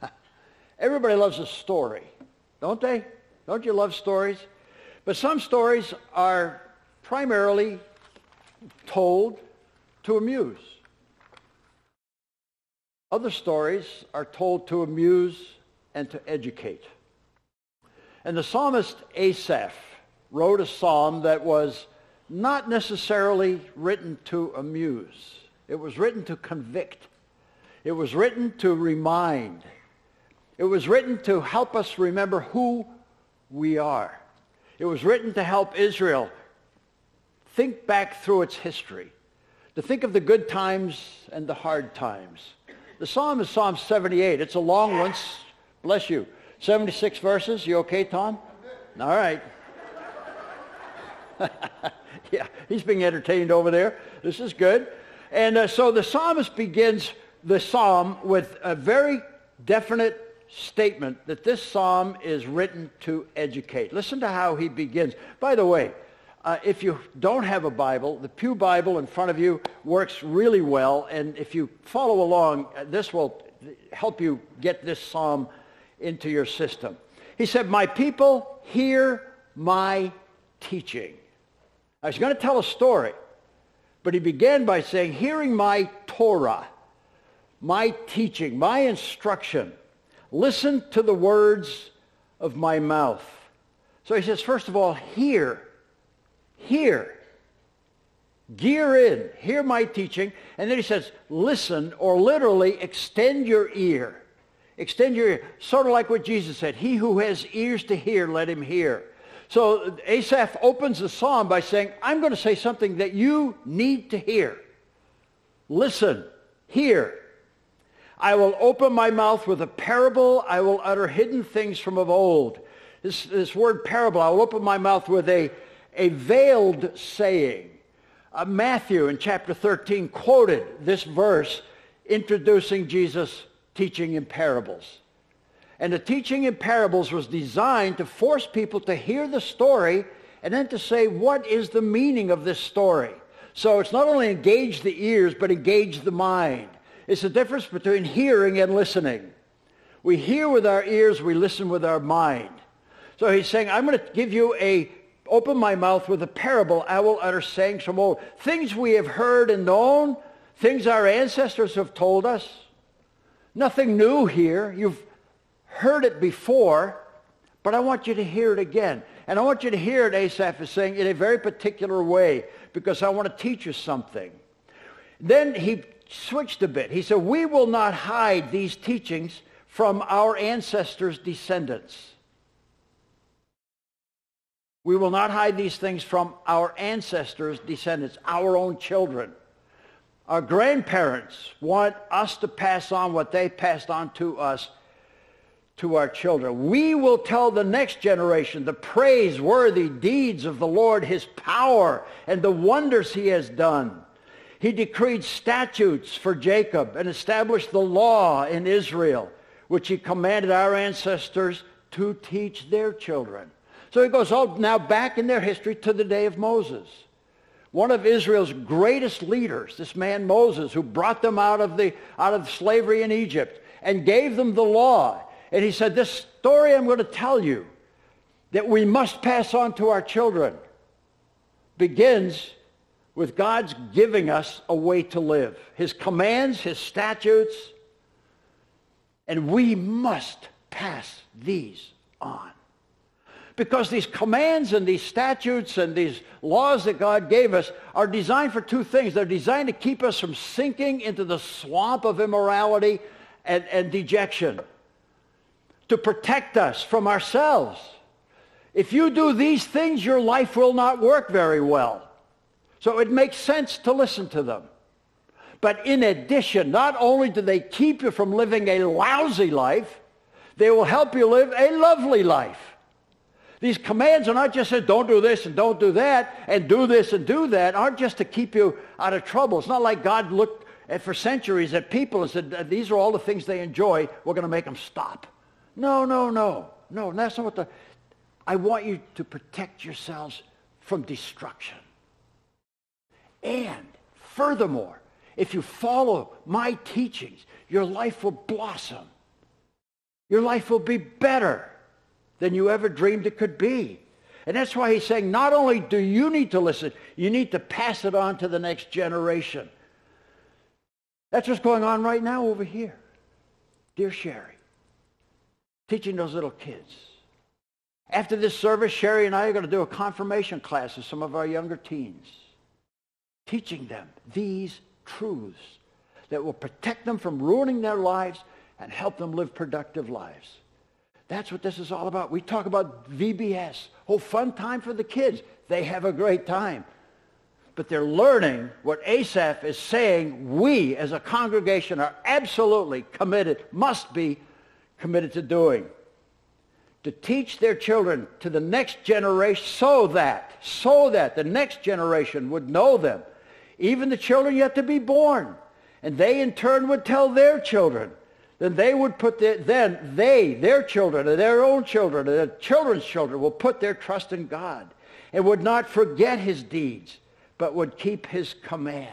Everybody loves a story, don't they? Don't you love stories? But some stories are primarily told to amuse. Other stories are told to amuse and to educate. And the psalmist Asaph wrote a psalm that was not necessarily written to amuse. It was written to convict. It was written to remind. It was written to help us remember who we are. It was written to help Israel think back through its history, to think of the good times and the hard times. The psalm is Psalm 78. It's a long one. Bless you. 76 verses. You okay, Tom? All right. yeah, he's being entertained over there. This is good. And uh, so the psalmist begins the psalm with a very definite statement that this psalm is written to educate. Listen to how he begins. By the way, uh, if you don't have a Bible, the Pew Bible in front of you works really well. And if you follow along, uh, this will help you get this psalm into your system. He said, my people hear my teaching. I was going to tell a story, but he began by saying, hearing my Torah, my teaching, my instruction. Listen to the words of my mouth. So he says, first of all, hear. Hear. Gear in. Hear my teaching. And then he says, listen, or literally extend your ear. Extend your ear. Sort of like what Jesus said. He who has ears to hear, let him hear. So Asaph opens the psalm by saying, I'm going to say something that you need to hear. Listen, hear. I will open my mouth with a parable. I will utter hidden things from of old. This, this word parable, I will open my mouth with a, a veiled saying. Uh, Matthew in chapter 13 quoted this verse introducing Jesus' teaching in parables. And the teaching in parables was designed to force people to hear the story and then to say, what is the meaning of this story? So it's not only engage the ears, but engage the mind. It's the difference between hearing and listening. We hear with our ears, we listen with our mind. So he's saying, I'm going to give you a, open my mouth with a parable. I will utter sayings from old. Things we have heard and known, things our ancestors have told us. Nothing new here. You've heard it before, but I want you to hear it again. And I want you to hear it, Asaph is saying, in a very particular way, because I want to teach you something. Then he switched a bit. He said, we will not hide these teachings from our ancestors' descendants. We will not hide these things from our ancestors' descendants, our own children. Our grandparents want us to pass on what they passed on to us to our children. We will tell the next generation the praiseworthy deeds of the Lord, his power, and the wonders he has done. He decreed statutes for Jacob and established the law in Israel, which he commanded our ancestors to teach their children. So he goes all now back in their history to the day of Moses. One of Israel's greatest leaders, this man Moses, who brought them out of, the, out of slavery in Egypt and gave them the law. And he said, this story I'm going to tell you that we must pass on to our children begins with God's giving us a way to live. His commands, his statutes, and we must pass these on. Because these commands and these statutes and these laws that God gave us are designed for two things. They're designed to keep us from sinking into the swamp of immorality and, and dejection, to protect us from ourselves. If you do these things, your life will not work very well. So it makes sense to listen to them. But in addition, not only do they keep you from living a lousy life, they will help you live a lovely life. These commands are not just said, don't do this and don't do that, and do this and do that, aren't just to keep you out of trouble. It's not like God looked at, for centuries at people and said, these are all the things they enjoy, we're going to make them stop. No, no, no. No, that's not what the... I want you to protect yourselves from destruction. And furthermore, if you follow my teachings, your life will blossom. Your life will be better than you ever dreamed it could be. And that's why he's saying not only do you need to listen, you need to pass it on to the next generation. That's what's going on right now over here. Dear Sherry, teaching those little kids. After this service, Sherry and I are going to do a confirmation class with some of our younger teens, teaching them these truths that will protect them from ruining their lives and help them live productive lives. That's what this is all about. We talk about VBS. Oh, fun time for the kids. They have a great time. But they're learning what Asaph is saying we as a congregation are absolutely committed, must be committed to doing. To teach their children to the next generation so that, so that the next generation would know them. Even the children yet to be born. And they in turn would tell their children then they would put their, then they, their children, and their own children, and their children's children will put their trust in God and would not forget his deeds, but would keep his commands.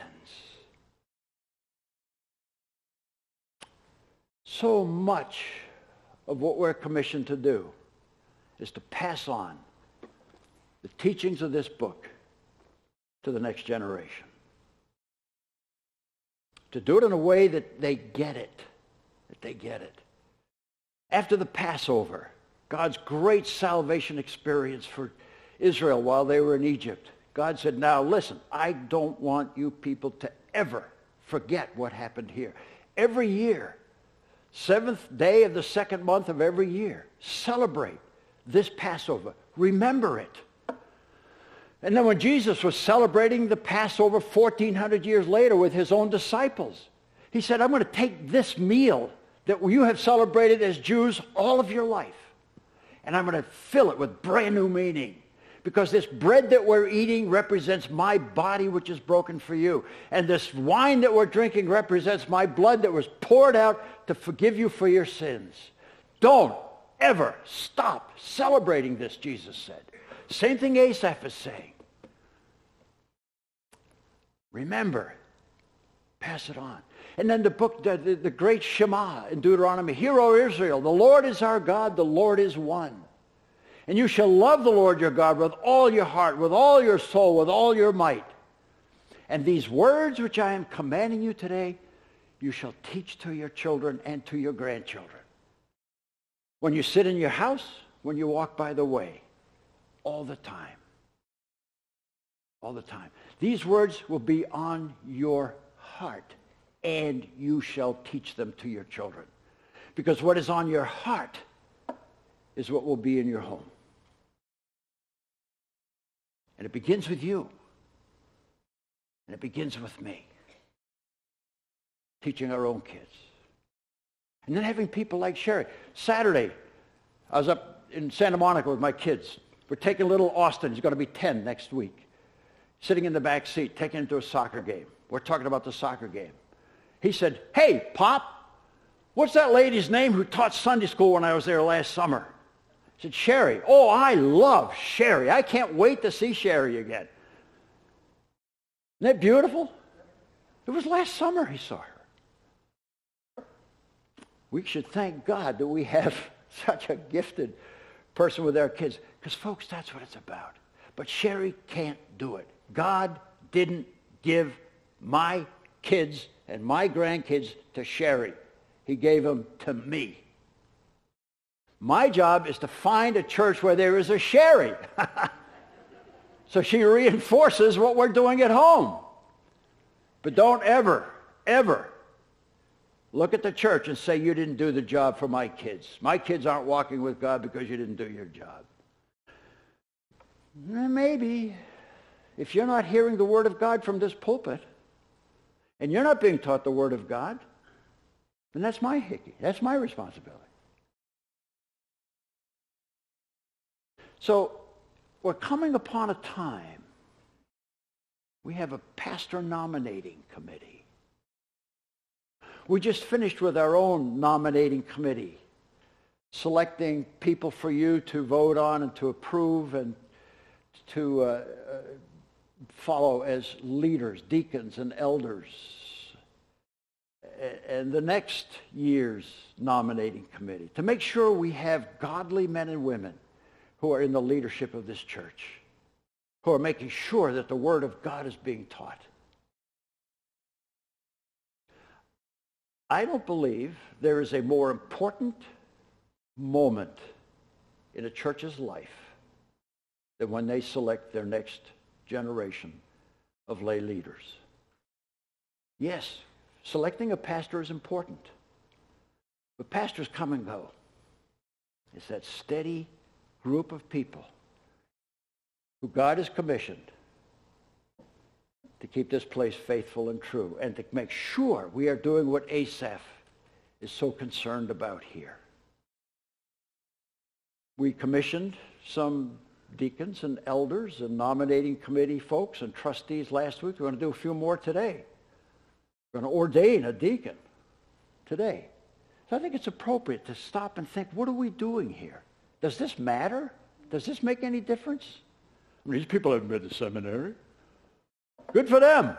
So much of what we're commissioned to do is to pass on the teachings of this book to the next generation. To do it in a way that they get it that they get it. After the Passover, God's great salvation experience for Israel while they were in Egypt, God said, now listen, I don't want you people to ever forget what happened here. Every year, seventh day of the second month of every year, celebrate this Passover. Remember it. And then when Jesus was celebrating the Passover 1400 years later with his own disciples, he said, I'm going to take this meal that you have celebrated as Jews all of your life. And I'm going to fill it with brand new meaning. Because this bread that we're eating represents my body which is broken for you. And this wine that we're drinking represents my blood that was poured out to forgive you for your sins. Don't ever stop celebrating this, Jesus said. Same thing Asaph is saying. Remember, pass it on. And then the book, the, the, the great Shema in Deuteronomy, Hear, O Israel, the Lord is our God, the Lord is one. And you shall love the Lord your God with all your heart, with all your soul, with all your might. And these words which I am commanding you today, you shall teach to your children and to your grandchildren. When you sit in your house, when you walk by the way, all the time. All the time. These words will be on your heart and you shall teach them to your children. Because what is on your heart is what will be in your home. And it begins with you. And it begins with me. Teaching our own kids. And then having people like Sherry. Saturday, I was up in Santa Monica with my kids. We're taking little Austin. He's going to be 10 next week. Sitting in the back seat, taking him to a soccer game. We're talking about the soccer game. He said, hey, Pop, what's that lady's name who taught Sunday school when I was there last summer? I said, Sherry. Oh, I love Sherry. I can't wait to see Sherry again. Isn't that beautiful? It was last summer he saw her. We should thank God that we have such a gifted person with our kids. Because, folks, that's what it's about. But Sherry can't do it. God didn't give my kids and my grandkids to Sherry. He gave them to me. My job is to find a church where there is a Sherry. so she reinforces what we're doing at home. But don't ever, ever look at the church and say you didn't do the job for my kids. My kids aren't walking with God because you didn't do your job. Maybe if you're not hearing the word of God from this pulpit, and you're not being taught the Word of God, then that's my hickey. That's my responsibility. So we're coming upon a time we have a pastor nominating committee. We just finished with our own nominating committee, selecting people for you to vote on and to approve and to uh, uh follow as leaders, deacons and elders. and the next year's nominating committee to make sure we have godly men and women who are in the leadership of this church, who are making sure that the Word of God is being taught. I don't believe there is a more important moment in a church's life than when they select their next generation of lay leaders. Yes, selecting a pastor is important, but pastors come and go. It's that steady group of people who God has commissioned to keep this place faithful and true and to make sure we are doing what Asaph is so concerned about here. We commissioned some deacons and elders and nominating committee folks and trustees last week. We're going to do a few more today. We're going to ordain a deacon today. So I think it's appropriate to stop and think, what are we doing here? Does this matter? Does this make any difference? I mean, these people haven't been to seminary. Good for them.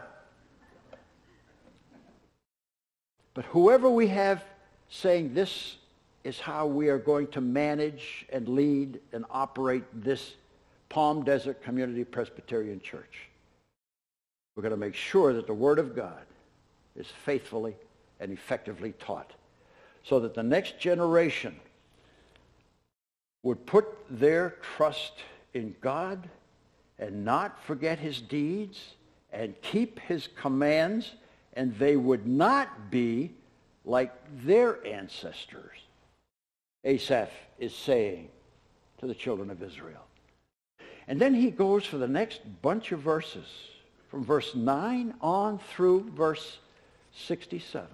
But whoever we have saying this is how we are going to manage and lead and operate this Palm Desert Community Presbyterian Church. We're going to make sure that the Word of God is faithfully and effectively taught so that the next generation would put their trust in God and not forget his deeds and keep his commands, and they would not be like their ancestors. Asaph is saying to the children of Israel. And then he goes for the next bunch of verses, from verse 9 on through verse 67.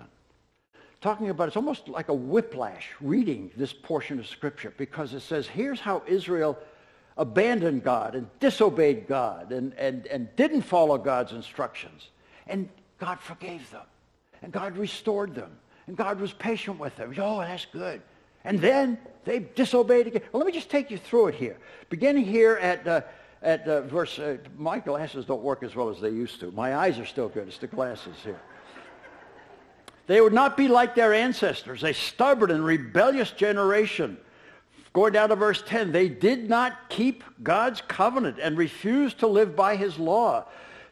Talking about, it's almost like a whiplash reading this portion of Scripture because it says, here's how Israel abandoned God and disobeyed God and, and, and didn't follow God's instructions. And God forgave them. And God restored them. And God was patient with them. Oh, that's good. And then they disobeyed again. Well, let me just take you through it here. Beginning here at, uh, at uh, verse, uh, my glasses don't work as well as they used to. My eyes are still good. It's the glasses here. They would not be like their ancestors, a stubborn and rebellious generation Going down to verse 10, they did not keep God's covenant and refused to live by his law.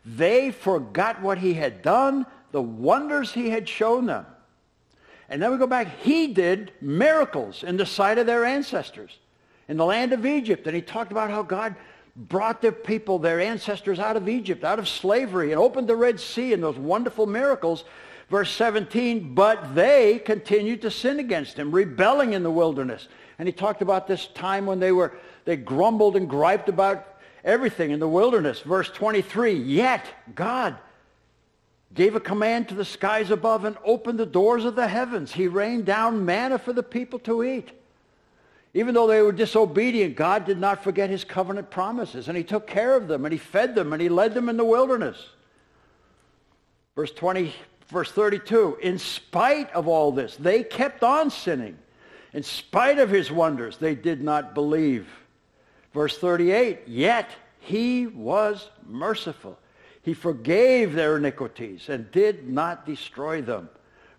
They forgot what he had done, the wonders he had shown them. And then we go back. He did miracles in the sight of their ancestors in the land of Egypt. And he talked about how God brought their people, their ancestors out of Egypt, out of slavery, and opened the Red Sea and those wonderful miracles. Verse 17, but they continued to sin against him, rebelling in the wilderness. And he talked about this time when they were, they grumbled and griped about everything in the wilderness. Verse 23, yet God gave a command to the skies above and opened the doors of the heavens. He rained down manna for the people to eat. Even though they were disobedient, God did not forget his covenant promises. And he took care of them and he fed them and he led them in the wilderness. Verse 20, verse 32, in spite of all this, they kept on sinning in spite of his wonders, they did not believe. Verse 38, yet he was merciful. He forgave their iniquities and did not destroy them.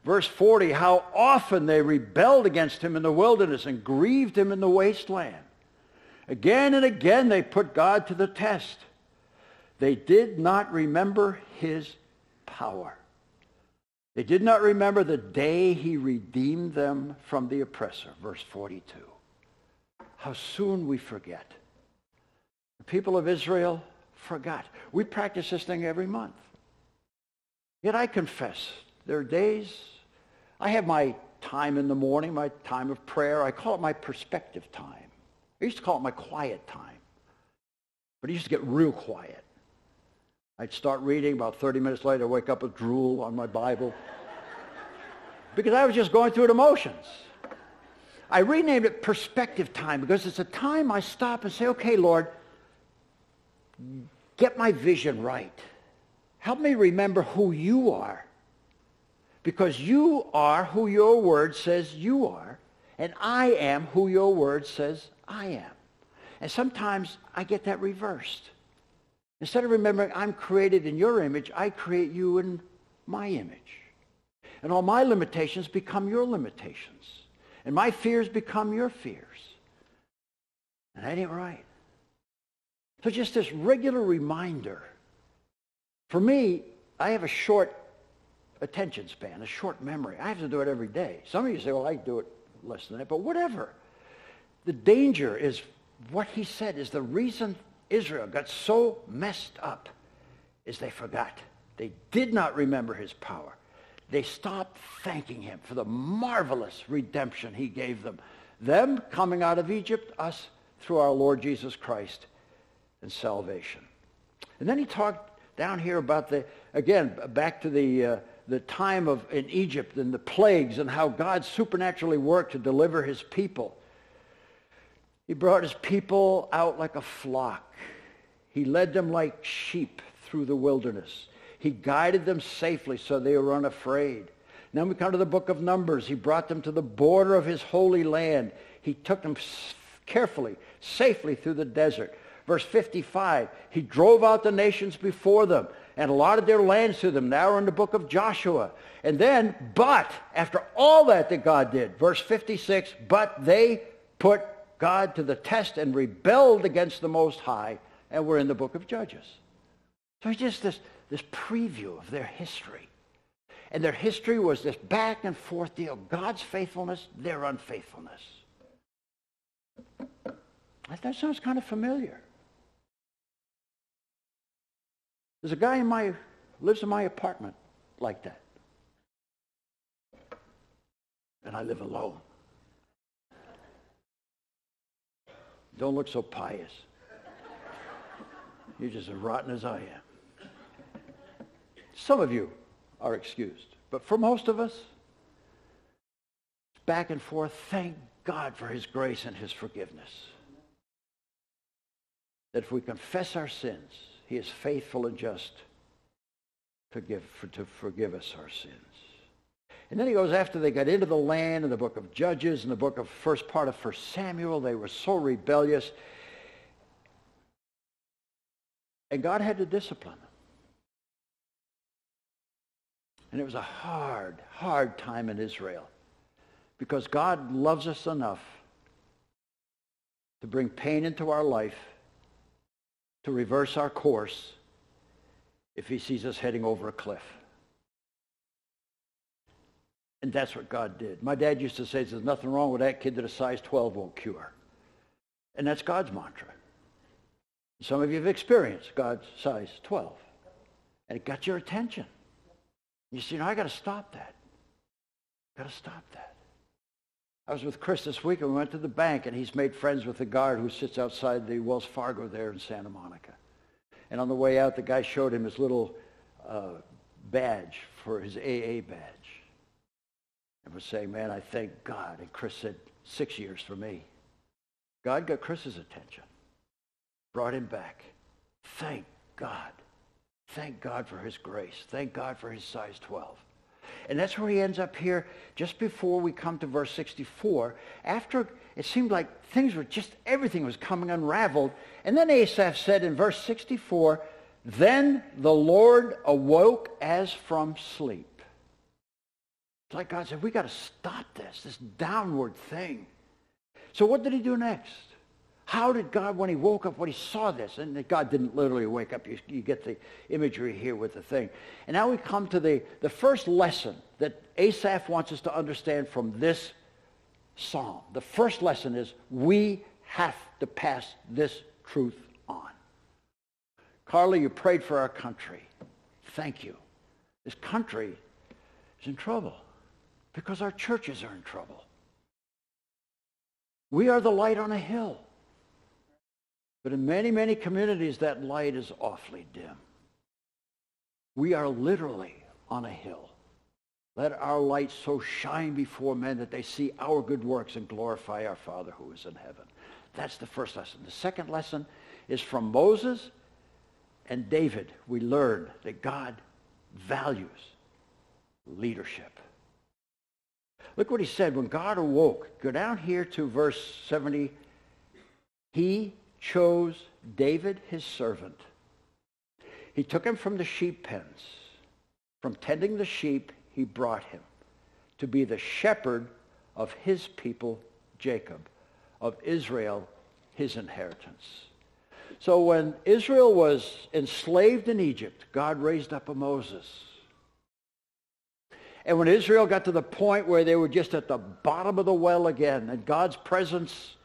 Verse 40, how often they rebelled against him in the wilderness and grieved him in the wasteland. Again and again they put God to the test. They did not remember his power. They did not remember the day he redeemed them from the oppressor. Verse 42. How soon we forget. The people of Israel forgot. We practice this thing every month. Yet I confess, there are days, I have my time in the morning, my time of prayer. I call it my perspective time. I used to call it my quiet time. But it used to get real quiet. I'd start reading. About 30 minutes later, I'd wake up with drool on my Bible. because I was just going through the motions. I renamed it perspective time because it's a time I stop and say, okay, Lord, get my vision right. Help me remember who you are. Because you are who your word says you are, and I am who your word says I am. And sometimes I get that reversed. Instead of remembering I'm created in your image, I create you in my image. And all my limitations become your limitations. And my fears become your fears. And that ain't right. So just this regular reminder. For me, I have a short attention span, a short memory. I have to do it every day. Some of you say, well, I do it less than that, but whatever. The danger is what he said is the reason Israel got so messed up is they forgot. They did not remember his power. They stopped thanking him for the marvelous redemption he gave them. Them coming out of Egypt, us through our Lord Jesus Christ and salvation. And then he talked down here about the, again, back to the, uh, the time of in Egypt and the plagues and how God supernaturally worked to deliver his people. He brought his people out like a flock. He led them like sheep through the wilderness. He guided them safely so they were unafraid. Then we come to the book of Numbers. He brought them to the border of his holy land. He took them carefully, safely through the desert. Verse 55, he drove out the nations before them and allotted their lands to them. Now we're in the book of Joshua. And then, but, after all that that God did, verse 56, but they put God to the test and rebelled against the Most High, and we're in the book of Judges. So it's just this, this preview of their history. And their history was this back and forth deal. God's faithfulness, their unfaithfulness. That sounds kind of familiar. There's a guy in my lives in my apartment like that. And I live alone. Don't look so pious. You're just as rotten as I am. Some of you are excused. But for most of us, back and forth, thank God for his grace and his forgiveness. That if we confess our sins, he is faithful and just to, give, for, to forgive us our sins. And then he goes after they got into the land in the book of Judges and the book of first part of First Samuel. They were so rebellious. And God had to discipline them. And it was a hard, hard time in Israel because God loves us enough to bring pain into our life, to reverse our course if he sees us heading over a cliff. And that's what God did. My dad used to say, there's nothing wrong with that kid that a size 12 won't cure. And that's God's mantra. Some of you have experienced God's size 12. And it got your attention. You see, know, I got to stop that. Got to stop that. I was with Chris this week and we went to the bank and he's made friends with the guard who sits outside the Wells Fargo there in Santa Monica. And on the way out, the guy showed him his little uh, badge for his AA badge. And was saying, man, I thank God. And Chris said, six years for me. God got Chris's attention, brought him back. Thank God. Thank God for his grace. Thank God for his size 12. And that's where he ends up here just before we come to verse 64. After it seemed like things were just, everything was coming unraveled. And then Asaph said in verse 64, Then the Lord awoke as from sleep. It's like God said, we got to stop this, this downward thing. So what did he do next? How did God, when he woke up, when he saw this, and God didn't literally wake up, you, you, get the imagery here with the thing. And now we come to the, the first lesson that Asaph wants us to understand from this psalm. The first lesson is we have to pass this truth on. Carly, you prayed for our country. Thank you. This country is in trouble because our churches are in trouble. We are the light on a hill. But in many, many communities, that light is awfully dim. We are literally on a hill. Let our light so shine before men that they see our good works and glorify our Father who is in heaven. That's the first lesson. The second lesson is from Moses and David. We learn that God values leadership. Look what he said when God awoke. Go down here to verse 70. He chose David, his servant. He took him from the sheep pens. From tending the sheep, he brought him. to be the shepherd of his people, Jacob, of Israel, his inheritance. So when Israel was enslaved in Egypt, God raised up a Moses. And when Israel got to the point where they were just at the bottom of the well again, and God's presence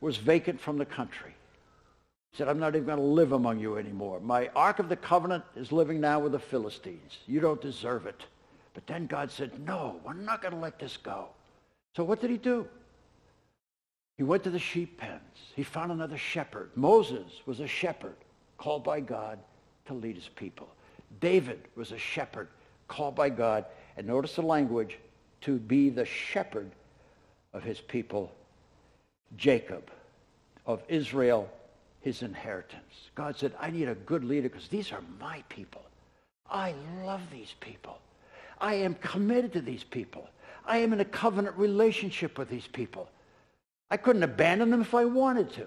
was vacant from the country, said, I'm not even going to live among you anymore. My Ark of the Covenant is living now with the Philistines. You don't deserve it. But then God said, no, we're not going to let this go. So what did he do? He went to the sheep pens. He found another shepherd. Moses was a shepherd called by God to lead his people. David was a shepherd called by God, and notice the language, to be the shepherd of his people, Jacob, of Israel, his inheritance. God said, I need a good leader because these are my people. I love these people. I am committed to these people. I am in a covenant relationship with these people. I couldn't abandon them if I wanted to.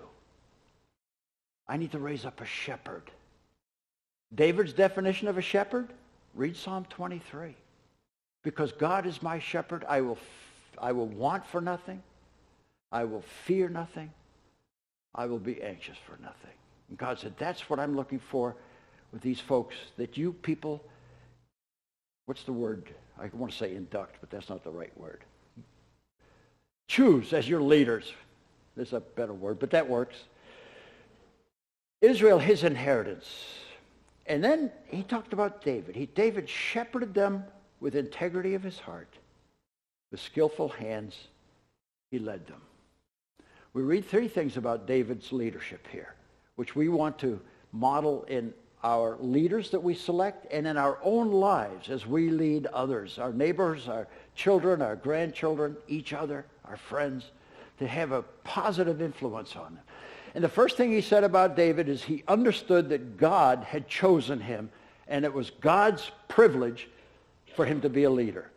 I need to raise up a shepherd. David's definition of a shepherd? Read Psalm 23. Because God is my shepherd, I will, I will want for nothing. I will fear nothing. I will be anxious for nothing. And God said, that's what I'm looking for with these folks, that you people, what's the word? I want to say induct, but that's not the right word choose as your leaders. There's a better word, but that works. Israel, his inheritance. And then he talked about David. He, David shepherded them with integrity of his heart. With skillful hands, he led them. We read three things about David's leadership here, which we want to model in our leaders that we select and in our own lives as we lead others, our neighbors, our children, our grandchildren, each other our friends, to have a positive influence on them. And the first thing he said about David is he understood that God had chosen him and it was God's privilege for him to be a leader.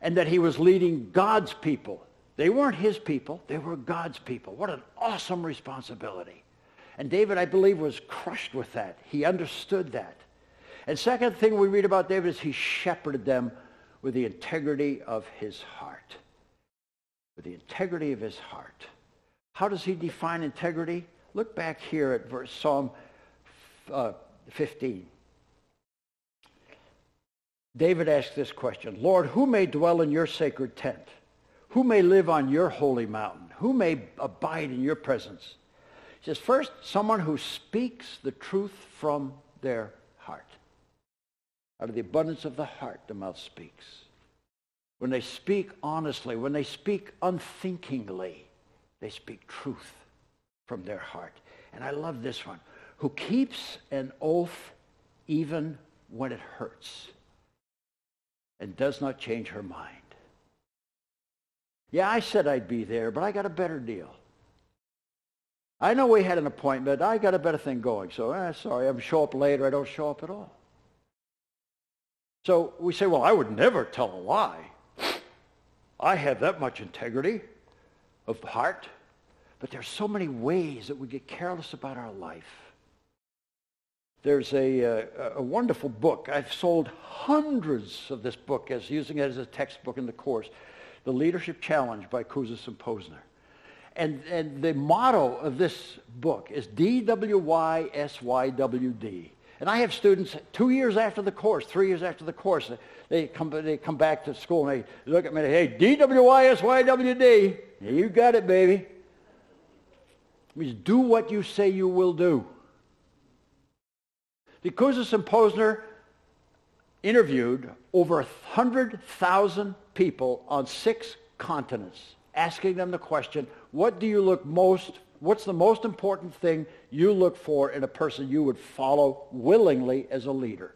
And that he was leading God's people. They weren't his people. They were God's people. What an awesome responsibility. And David, I believe, was crushed with that. He understood that. And second thing we read about David is he shepherded them with the integrity of his heart with the integrity of his heart. How does he define integrity? Look back here at verse Psalm uh, 15. David asked this question, Lord, who may dwell in your sacred tent? Who may live on your holy mountain? Who may abide in your presence? He says, first, someone who speaks the truth from their heart. Out of the abundance of the heart, the mouth speaks when they speak honestly, when they speak unthinkingly, they speak truth from their heart. And I love this one. Who keeps an oath even when it hurts and does not change her mind. Yeah, I said I'd be there, but I got a better deal. I know we had an appointment. I got a better thing going. So, eh, sorry, I'm show up later. I don't show up at all. So we say, well, I would never tell a lie. I have that much integrity of heart, but there's so many ways that we get careless about our life. There's a, uh, a wonderful book. I've sold hundreds of this book as using it as a textbook in the course, The Leadership Challenge by Kouzes and Posner. And, and the motto of this book is D-W-Y-S-Y-W-D. And I have students two years after the course, three years after the course, they come, they come back to school and they look at me and say, hey, D-W-Y-S-Y-W-D. You got it, baby. It means do what you say you will do. The Kouzes and Posner interviewed over 100,000 people on six continents, asking them the question, what do you look most, what's the most important thing you look for in a person you would follow willingly as a leader?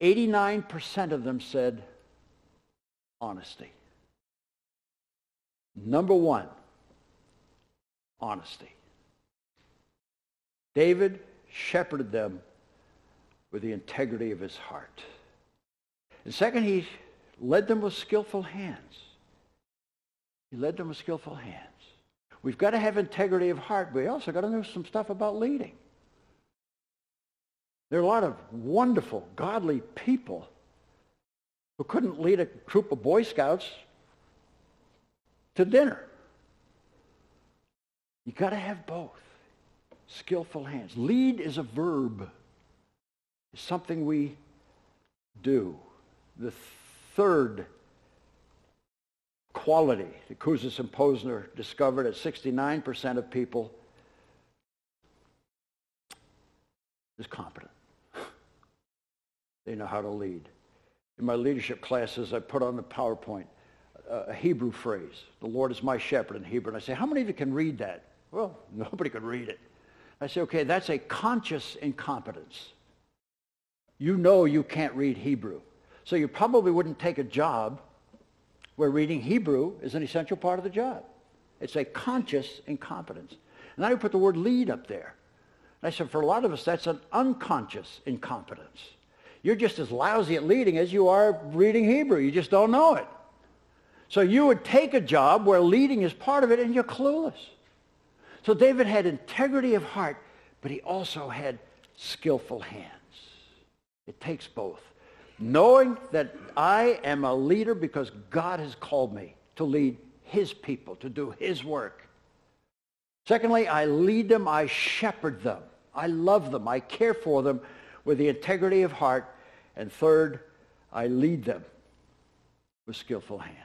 89% of them said honesty. Number one, honesty. David shepherded them with the integrity of his heart. And second, he led them with skillful hands. He led them with skillful hands. We've got to have integrity of heart, but we also got to know some stuff about leading. There are a lot of wonderful, godly people who couldn't lead a troop of Boy Scouts to dinner. You got to have both. Skillful hands. Lead is a verb. It's something we do. The third quality that Kouzes and Posner discovered at 69% of people is competent. They know how to lead. In my leadership classes, I put on the PowerPoint uh, a Hebrew phrase, the Lord is my shepherd in Hebrew. And I say, how many of you can read that? Well, nobody could read it. I say, okay, that's a conscious incompetence. You know you can't read Hebrew. So you probably wouldn't take a job where reading Hebrew is an essential part of the job. It's a conscious incompetence. And I put the word lead up there. And I said, for a lot of us, that's an unconscious incompetence. You're just as lousy at leading as you are reading Hebrew. You just don't know it. So you would take a job where leading is part of it and you're clueless. So David had integrity of heart, but he also had skillful hands. It takes both. Knowing that I am a leader because God has called me to lead his people, to do his work. Secondly, I lead them, I shepherd them. I love them, I care for them with the integrity of heart and third, I lead them with skillful hands.